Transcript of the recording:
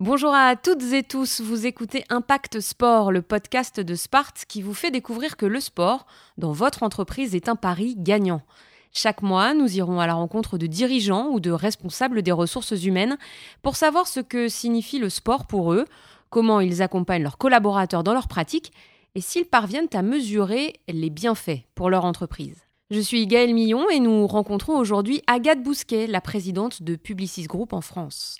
Bonjour à toutes et tous, vous écoutez Impact Sport, le podcast de Sparte qui vous fait découvrir que le sport, dans votre entreprise, est un pari gagnant. Chaque mois, nous irons à la rencontre de dirigeants ou de responsables des ressources humaines pour savoir ce que signifie le sport pour eux, comment ils accompagnent leurs collaborateurs dans leur pratique et s'ils parviennent à mesurer les bienfaits pour leur entreprise. Je suis Gaëlle Millon et nous rencontrons aujourd'hui Agathe Bousquet, la présidente de Publicis Group en France.